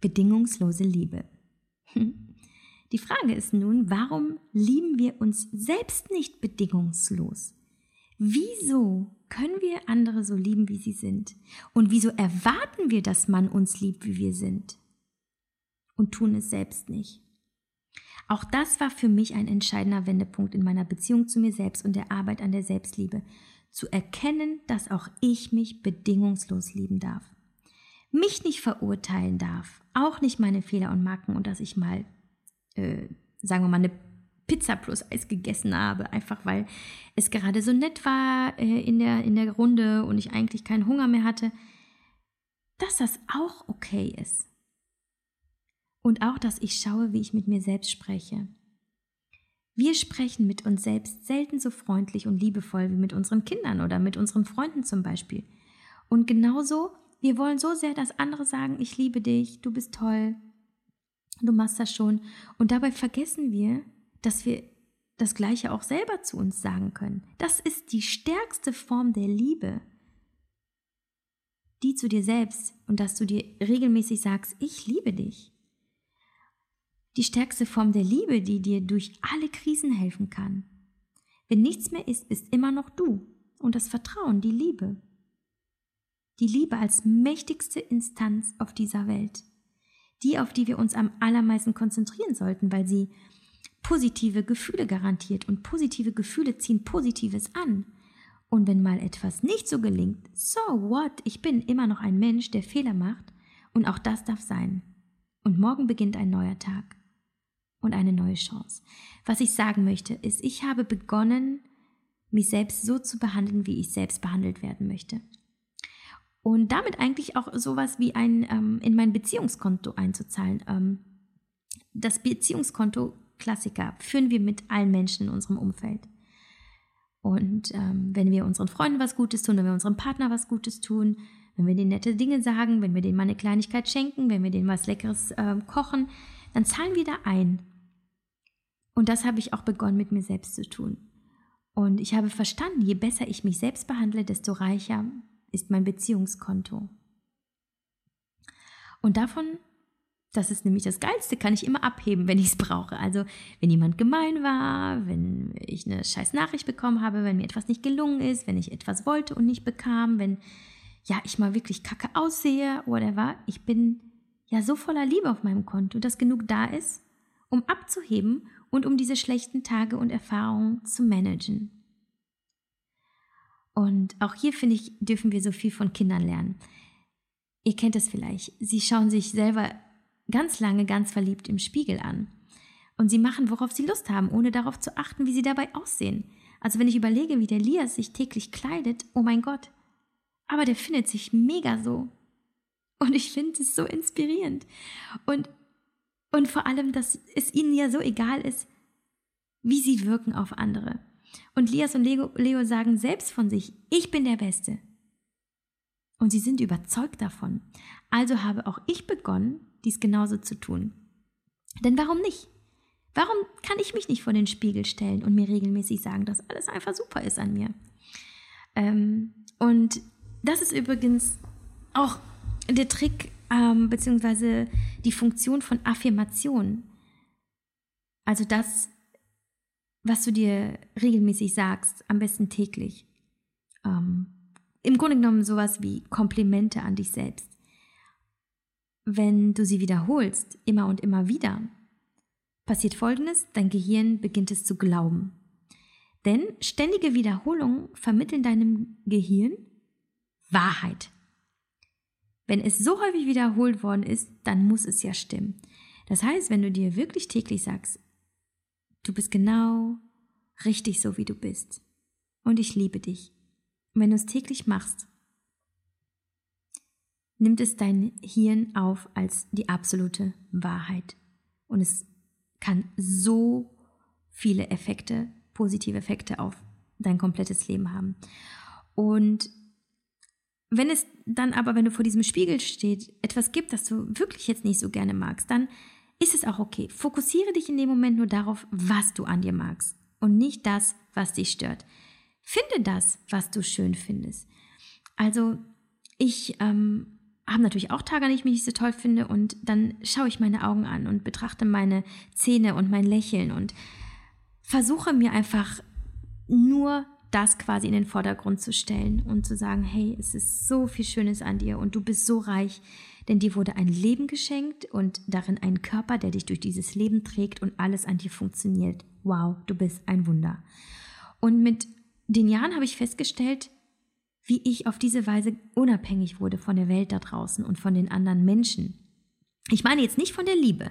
Bedingungslose Liebe. Hm. Die Frage ist nun, warum lieben wir uns selbst nicht bedingungslos? Wieso können wir andere so lieben, wie sie sind? Und wieso erwarten wir, dass man uns liebt, wie wir sind? Und tun es selbst nicht. Auch das war für mich ein entscheidender Wendepunkt in meiner Beziehung zu mir selbst und der Arbeit an der Selbstliebe. Zu erkennen, dass auch ich mich bedingungslos lieben darf mich nicht verurteilen darf, auch nicht meine Fehler und Macken und dass ich mal, äh, sagen wir mal, eine Pizza plus Eis gegessen habe, einfach weil es gerade so nett war äh, in, der, in der Runde und ich eigentlich keinen Hunger mehr hatte, dass das auch okay ist. Und auch, dass ich schaue, wie ich mit mir selbst spreche. Wir sprechen mit uns selbst selten so freundlich und liebevoll wie mit unseren Kindern oder mit unseren Freunden zum Beispiel. Und genauso wir wollen so sehr, dass andere sagen, ich liebe dich, du bist toll, du machst das schon. Und dabei vergessen wir, dass wir das Gleiche auch selber zu uns sagen können. Das ist die stärkste Form der Liebe. die zu dir selbst und dass du dir regelmäßig sagst, ich liebe dich. Die stärkste Form der Liebe, die dir durch alle Krisen helfen kann. Wenn nichts mehr ist, bist immer noch du und das Vertrauen, die Liebe. Die Liebe als mächtigste Instanz auf dieser Welt. Die, auf die wir uns am allermeisten konzentrieren sollten, weil sie positive Gefühle garantiert und positive Gefühle ziehen Positives an. Und wenn mal etwas nicht so gelingt, so what? Ich bin immer noch ein Mensch, der Fehler macht und auch das darf sein. Und morgen beginnt ein neuer Tag und eine neue Chance. Was ich sagen möchte, ist, ich habe begonnen, mich selbst so zu behandeln, wie ich selbst behandelt werden möchte. Und damit eigentlich auch sowas wie ein ähm, in mein Beziehungskonto einzuzahlen. Ähm, das Beziehungskonto Klassiker führen wir mit allen Menschen in unserem Umfeld. Und ähm, wenn wir unseren Freunden was Gutes tun, wenn wir unserem Partner was Gutes tun, wenn wir denen nette Dinge sagen, wenn wir denen mal eine Kleinigkeit schenken, wenn wir denen was Leckeres äh, kochen, dann zahlen wir da ein. Und das habe ich auch begonnen mit mir selbst zu tun. Und ich habe verstanden, je besser ich mich selbst behandle, desto reicher ist mein Beziehungskonto. Und davon das ist nämlich das Geilste, kann ich immer abheben, wenn ich es brauche. Also wenn jemand gemein war, wenn ich eine scheiß Nachricht bekommen habe, wenn mir etwas nicht gelungen ist, wenn ich etwas wollte und nicht bekam, wenn ja ich mal wirklich kacke aussehe, whatever. Ich bin ja so voller Liebe auf meinem Konto, dass genug da ist, um abzuheben und um diese schlechten Tage und Erfahrungen zu managen. Und auch hier finde ich, dürfen wir so viel von Kindern lernen. Ihr kennt es vielleicht. Sie schauen sich selber ganz lange ganz verliebt im Spiegel an. Und sie machen, worauf sie Lust haben, ohne darauf zu achten, wie sie dabei aussehen. Also wenn ich überlege, wie der Lias sich täglich kleidet, oh mein Gott. Aber der findet sich mega so. Und ich finde es so inspirierend. Und, und vor allem, dass es ihnen ja so egal ist, wie sie wirken auf andere. Und Lias und Leo, Leo sagen selbst von sich, ich bin der Beste. Und sie sind überzeugt davon. Also habe auch ich begonnen, dies genauso zu tun. Denn warum nicht? Warum kann ich mich nicht vor den Spiegel stellen und mir regelmäßig sagen, dass alles einfach super ist an mir? Ähm, und das ist übrigens auch der Trick ähm, beziehungsweise die Funktion von Affirmation. Also das, was du dir regelmäßig sagst, am besten täglich. Ähm, Im Grunde genommen sowas wie Komplimente an dich selbst wenn du sie wiederholst, immer und immer wieder, passiert Folgendes, dein Gehirn beginnt es zu glauben. Denn ständige Wiederholungen vermitteln deinem Gehirn Wahrheit. Wenn es so häufig wiederholt worden ist, dann muss es ja stimmen. Das heißt, wenn du dir wirklich täglich sagst, du bist genau richtig so, wie du bist und ich liebe dich. Und wenn du es täglich machst, nimmt es dein Hirn auf als die absolute Wahrheit. Und es kann so viele Effekte, positive Effekte auf dein komplettes Leben haben. Und wenn es dann aber, wenn du vor diesem Spiegel steht, etwas gibt, das du wirklich jetzt nicht so gerne magst, dann ist es auch okay. Fokussiere dich in dem Moment nur darauf, was du an dir magst und nicht das, was dich stört. Finde das, was du schön findest. Also ich ähm, habe natürlich auch Tage, an denen ich mich nicht so toll finde und dann schaue ich meine Augen an und betrachte meine Zähne und mein Lächeln und versuche mir einfach nur das quasi in den Vordergrund zu stellen und zu sagen, hey, es ist so viel Schönes an dir und du bist so reich, denn dir wurde ein Leben geschenkt und darin ein Körper, der dich durch dieses Leben trägt und alles an dir funktioniert. Wow, du bist ein Wunder. Und mit den Jahren habe ich festgestellt, wie ich auf diese Weise unabhängig wurde von der Welt da draußen und von den anderen Menschen. Ich meine jetzt nicht von der Liebe.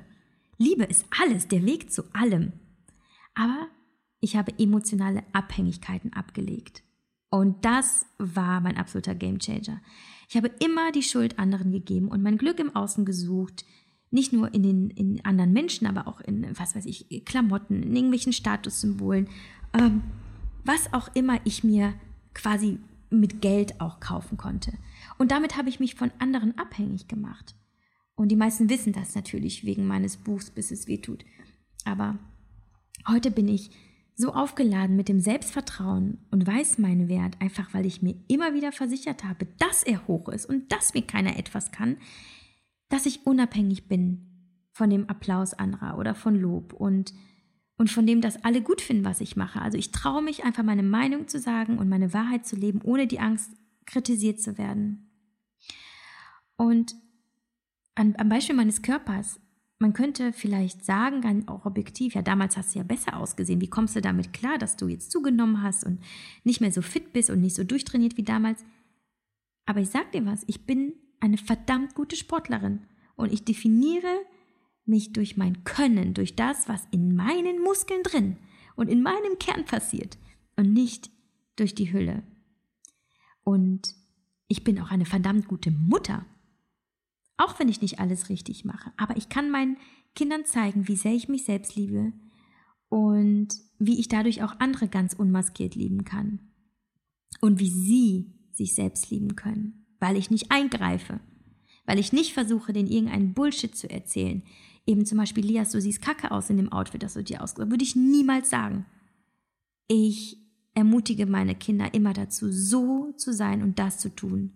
Liebe ist alles, der Weg zu allem. Aber ich habe emotionale Abhängigkeiten abgelegt. Und das war mein absoluter Gamechanger. Ich habe immer die Schuld anderen gegeben und mein Glück im Außen gesucht. Nicht nur in den in anderen Menschen, aber auch in, was weiß ich, Klamotten, in irgendwelchen Statussymbolen, ähm, was auch immer ich mir quasi mit Geld auch kaufen konnte. Und damit habe ich mich von anderen abhängig gemacht. Und die meisten wissen das natürlich wegen meines Buchs, bis es weh tut. Aber heute bin ich so aufgeladen mit dem Selbstvertrauen und weiß meinen Wert, einfach weil ich mir immer wieder versichert habe, dass er hoch ist und dass mir keiner etwas kann, dass ich unabhängig bin von dem Applaus anderer oder von Lob und, und von dem, dass alle gut finden, was ich mache. Also ich traue mich einfach meine Meinung zu sagen und meine Wahrheit zu leben, ohne die Angst, kritisiert zu werden. Und am Beispiel meines Körpers, man könnte vielleicht sagen, auch objektiv, ja, damals hast du ja besser ausgesehen. Wie kommst du damit klar, dass du jetzt zugenommen hast und nicht mehr so fit bist und nicht so durchtrainiert wie damals? Aber ich sag dir was, ich bin eine verdammt gute Sportlerin und ich definiere mich durch mein Können, durch das, was in meinen Muskeln drin und in meinem Kern passiert und nicht durch die Hülle. Und ich bin auch eine verdammt gute Mutter. Auch wenn ich nicht alles richtig mache. Aber ich kann meinen Kindern zeigen, wie sehr ich mich selbst liebe und wie ich dadurch auch andere ganz unmaskiert lieben kann. Und wie sie sich selbst lieben können, weil ich nicht eingreife, weil ich nicht versuche, denen irgendeinen Bullshit zu erzählen. Eben zum Beispiel, Lias, du siehst kacke aus in dem Outfit, das du dir ausgesucht Würde ich niemals sagen. Ich ermutige meine Kinder immer dazu, so zu sein und das zu tun,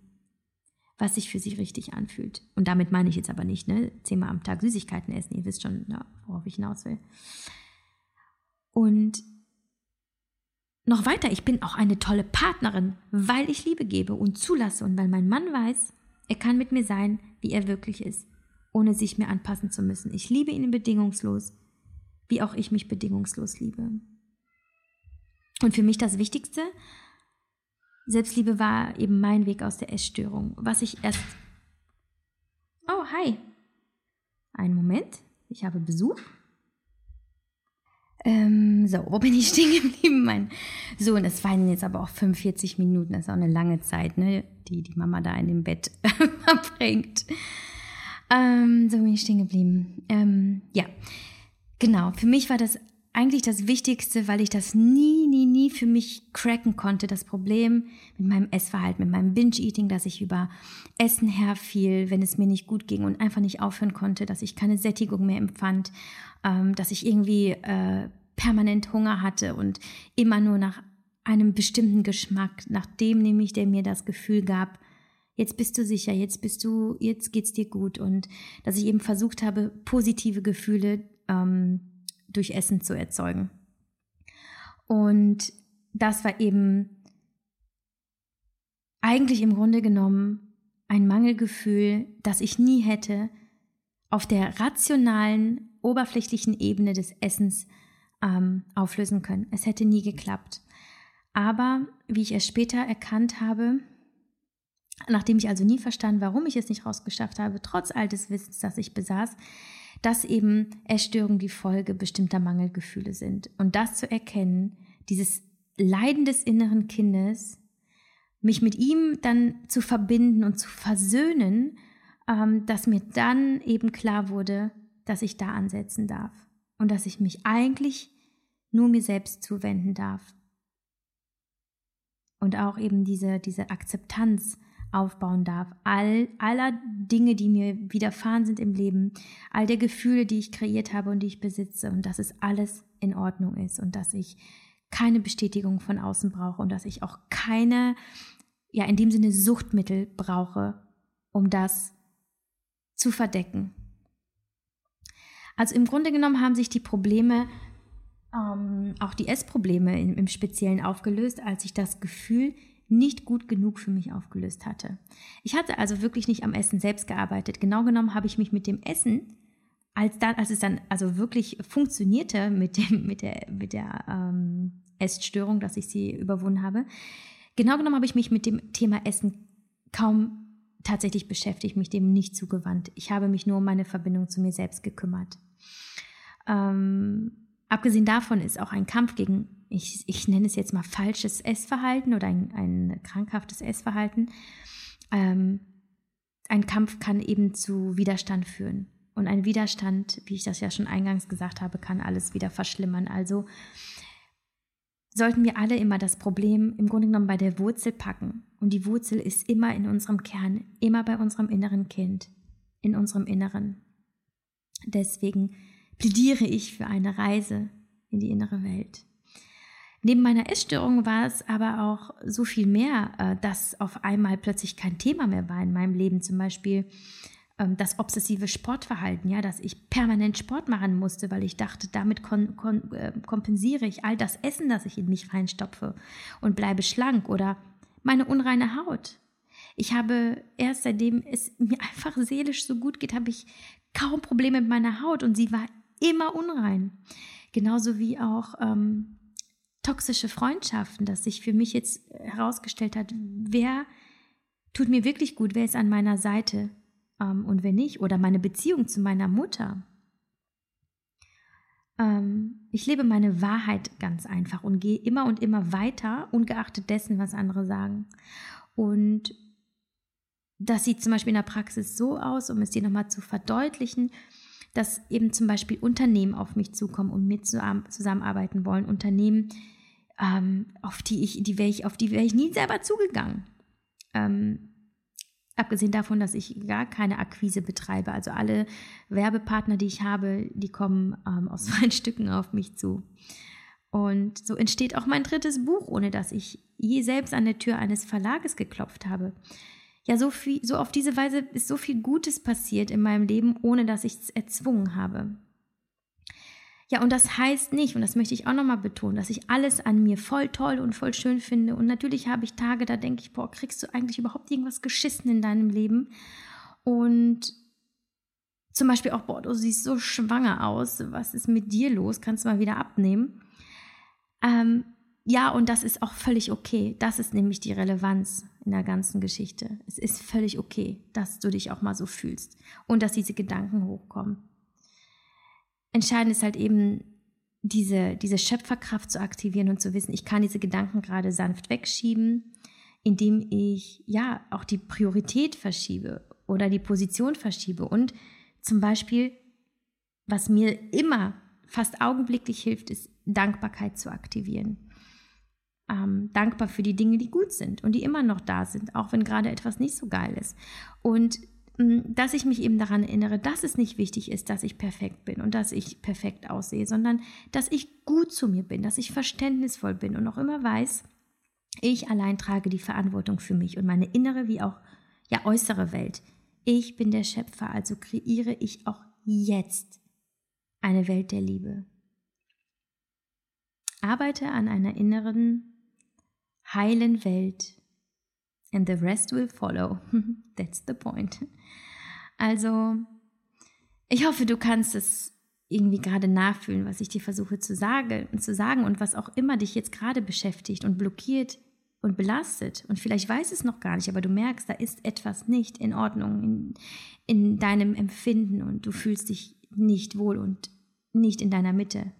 was sich für sie richtig anfühlt. Und damit meine ich jetzt aber nicht, ne, zehnmal am Tag Süßigkeiten essen. Ihr wisst schon, ja, worauf ich hinaus will. Und noch weiter, ich bin auch eine tolle Partnerin, weil ich Liebe gebe und zulasse und weil mein Mann weiß, er kann mit mir sein, wie er wirklich ist, ohne sich mir anpassen zu müssen. Ich liebe ihn bedingungslos, wie auch ich mich bedingungslos liebe. Und für mich das Wichtigste, Selbstliebe war eben mein Weg aus der Essstörung, was ich erst... Oh, hi. Einen Moment, ich habe Besuch. Ähm, so, wo bin ich stehen geblieben? Mein Sohn, das waren jetzt aber auch 45 Minuten, das ist auch eine lange Zeit, ne, die die Mama da in dem Bett verbringt. Ähm, so bin ich stehen geblieben. Ähm, ja, genau. Für mich war das eigentlich das Wichtigste, weil ich das nie, nie, nie für mich cracken konnte. Das Problem mit meinem Essverhalten, mit meinem Binge-Eating, dass ich über Essen herfiel, wenn es mir nicht gut ging und einfach nicht aufhören konnte, dass ich keine Sättigung mehr empfand, ähm, dass ich irgendwie äh, permanent Hunger hatte und immer nur nach einem bestimmten Geschmack, nach dem nämlich, der mir das Gefühl gab, jetzt bist du sicher, jetzt bist du, jetzt geht's dir gut und dass ich eben versucht habe, positive Gefühle ähm, durch Essen zu erzeugen. Und das war eben eigentlich im Grunde genommen ein Mangelgefühl, das ich nie hätte auf der rationalen, oberflächlichen Ebene des Essens ähm, auflösen können. Es hätte nie geklappt. Aber wie ich es später erkannt habe, nachdem ich also nie verstand, warum ich es nicht rausgeschafft habe, trotz all des Wissens, das ich besaß, dass eben Essstörungen die Folge bestimmter Mangelgefühle sind. Und das zu erkennen, dieses Leiden des inneren Kindes, mich mit ihm dann zu verbinden und zu versöhnen, ähm, dass mir dann eben klar wurde, dass ich da ansetzen darf und dass ich mich eigentlich nur mir selbst zuwenden darf. Und auch eben diese, diese Akzeptanz aufbauen darf. All, aller Dinge, die mir widerfahren sind im Leben, all der Gefühle, die ich kreiert habe und die ich besitze und dass es alles in Ordnung ist und dass ich keine Bestätigung von außen brauche und dass ich auch keine, ja, in dem Sinne Suchtmittel brauche, um das zu verdecken. Also im Grunde genommen haben sich die Probleme, ähm, auch die Essprobleme im, im Speziellen aufgelöst, als ich das Gefühl nicht gut genug für mich aufgelöst hatte. Ich hatte also wirklich nicht am Essen selbst gearbeitet. Genau genommen habe ich mich mit dem Essen, als, dann, als es dann also wirklich funktionierte mit, dem, mit der, mit der ähm, Essstörung, dass ich sie überwunden habe, genau genommen habe ich mich mit dem Thema Essen kaum tatsächlich beschäftigt, mich dem nicht zugewandt. Ich habe mich nur um meine Verbindung zu mir selbst gekümmert. Ähm, abgesehen davon ist auch ein Kampf gegen ich, ich nenne es jetzt mal falsches Essverhalten oder ein, ein krankhaftes Essverhalten. Ähm, ein Kampf kann eben zu Widerstand führen. Und ein Widerstand, wie ich das ja schon eingangs gesagt habe, kann alles wieder verschlimmern. Also sollten wir alle immer das Problem im Grunde genommen bei der Wurzel packen. Und die Wurzel ist immer in unserem Kern, immer bei unserem inneren Kind, in unserem Inneren. Deswegen plädiere ich für eine Reise in die innere Welt. Neben meiner Essstörung war es aber auch so viel mehr, äh, dass auf einmal plötzlich kein Thema mehr war in meinem Leben. Zum Beispiel ähm, das obsessive Sportverhalten, ja, dass ich permanent Sport machen musste, weil ich dachte, damit kon kon äh, kompensiere ich all das Essen, das ich in mich reinstopfe und bleibe schlank oder meine unreine Haut. Ich habe erst seitdem es mir einfach seelisch so gut geht, habe ich kaum Probleme mit meiner Haut und sie war immer unrein. Genauso wie auch ähm, toxische Freundschaften, dass sich für mich jetzt herausgestellt hat, wer tut mir wirklich gut, wer ist an meiner Seite ähm, und wer nicht. Oder meine Beziehung zu meiner Mutter. Ähm, ich lebe meine Wahrheit ganz einfach und gehe immer und immer weiter, ungeachtet dessen, was andere sagen. Und das sieht zum Beispiel in der Praxis so aus, um es dir nochmal zu verdeutlichen, dass eben zum Beispiel Unternehmen auf mich zukommen und mit zusammenarbeiten wollen. Unternehmen, ähm, auf die ich, die wäre ich, auf die wäre ich nie selber zugegangen. Ähm, abgesehen davon, dass ich gar keine Akquise betreibe. Also alle Werbepartner, die ich habe, die kommen ähm, aus freien Stücken auf mich zu. Und so entsteht auch mein drittes Buch, ohne dass ich je selbst an der Tür eines Verlages geklopft habe ja, so viel, so auf diese Weise ist so viel Gutes passiert in meinem Leben, ohne dass ich es erzwungen habe. Ja, und das heißt nicht, und das möchte ich auch nochmal betonen, dass ich alles an mir voll toll und voll schön finde. Und natürlich habe ich Tage, da denke ich, boah, kriegst du eigentlich überhaupt irgendwas geschissen in deinem Leben? Und zum Beispiel auch, boah, du siehst so schwanger aus, was ist mit dir los? Kannst du mal wieder abnehmen? Ähm, ja, und das ist auch völlig okay. Das ist nämlich die Relevanz in der ganzen Geschichte. Es ist völlig okay, dass du dich auch mal so fühlst und dass diese Gedanken hochkommen. Entscheidend ist halt eben, diese, diese Schöpferkraft zu aktivieren und zu wissen, ich kann diese Gedanken gerade sanft wegschieben, indem ich ja auch die Priorität verschiebe oder die Position verschiebe und zum Beispiel, was mir immer fast augenblicklich hilft, ist Dankbarkeit zu aktivieren ähm, dankbar für die Dinge, die gut sind und die immer noch da sind, auch wenn gerade etwas nicht so geil ist. Und dass ich mich eben daran erinnere, dass es nicht wichtig ist, dass ich perfekt bin und dass ich perfekt aussehe, sondern dass ich gut zu mir bin, dass ich verständnisvoll bin und auch immer weiß, ich allein trage die Verantwortung für mich und meine innere wie auch ja äußere Welt. Ich bin der Schöpfer, also kreiere ich auch jetzt eine Welt der Liebe. Arbeite an einer inneren heilen Welt. And the rest will follow. That's the point. Also, ich hoffe, du kannst es irgendwie gerade nachfühlen, was ich dir versuche zu, sage, zu sagen und was auch immer dich jetzt gerade beschäftigt und blockiert und belastet. Und vielleicht weiß es noch gar nicht, aber du merkst, da ist etwas nicht in Ordnung in, in deinem Empfinden und du fühlst dich nicht wohl und nicht in deiner Mitte.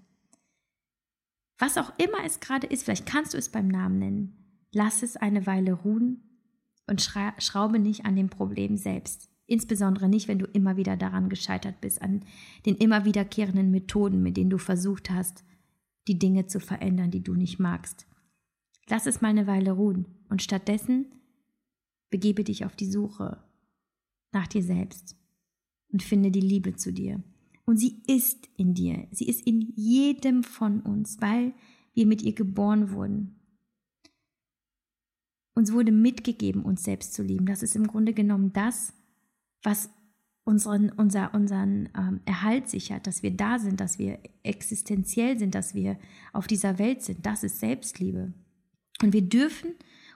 Was auch immer es gerade ist, vielleicht kannst du es beim Namen nennen. Lass es eine Weile ruhen und schraube nicht an dem Problem selbst. Insbesondere nicht, wenn du immer wieder daran gescheitert bist, an den immer wiederkehrenden Methoden, mit denen du versucht hast, die Dinge zu verändern, die du nicht magst. Lass es mal eine Weile ruhen und stattdessen begebe dich auf die Suche nach dir selbst und finde die Liebe zu dir. Und sie ist in dir, sie ist in jedem von uns, weil wir mit ihr geboren wurden. Uns wurde mitgegeben, uns selbst zu lieben. Das ist im Grunde genommen das, was unseren, unser, unseren ähm, Erhalt sichert, dass wir da sind, dass wir existenziell sind, dass wir auf dieser Welt sind. Das ist Selbstliebe. Und wir dürfen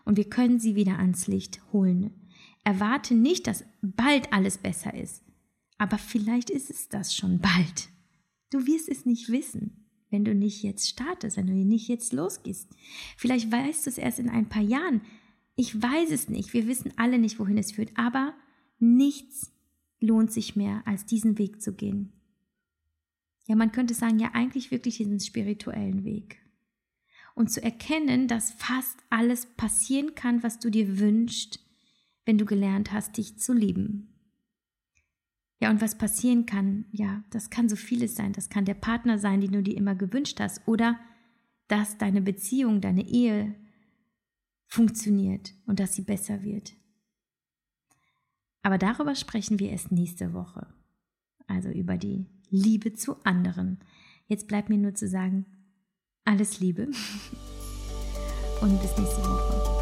und wir können sie wieder ans Licht holen. Erwarte nicht, dass bald alles besser ist. Aber vielleicht ist es das schon bald. Du wirst es nicht wissen, wenn du nicht jetzt startest, wenn du nicht jetzt losgehst. Vielleicht weißt du es erst in ein paar Jahren, ich weiß es nicht. Wir wissen alle nicht, wohin es führt. Aber nichts lohnt sich mehr, als diesen Weg zu gehen. Ja, man könnte sagen, ja, eigentlich wirklich diesen spirituellen Weg. Und zu erkennen, dass fast alles passieren kann, was du dir wünschst, wenn du gelernt hast, dich zu lieben. Ja, und was passieren kann, ja, das kann so vieles sein. Das kann der Partner sein, den du dir immer gewünscht hast, oder dass deine Beziehung, deine Ehe funktioniert und dass sie besser wird. Aber darüber sprechen wir erst nächste Woche. Also über die Liebe zu anderen. Jetzt bleibt mir nur zu sagen, alles Liebe. und bis nächste Woche.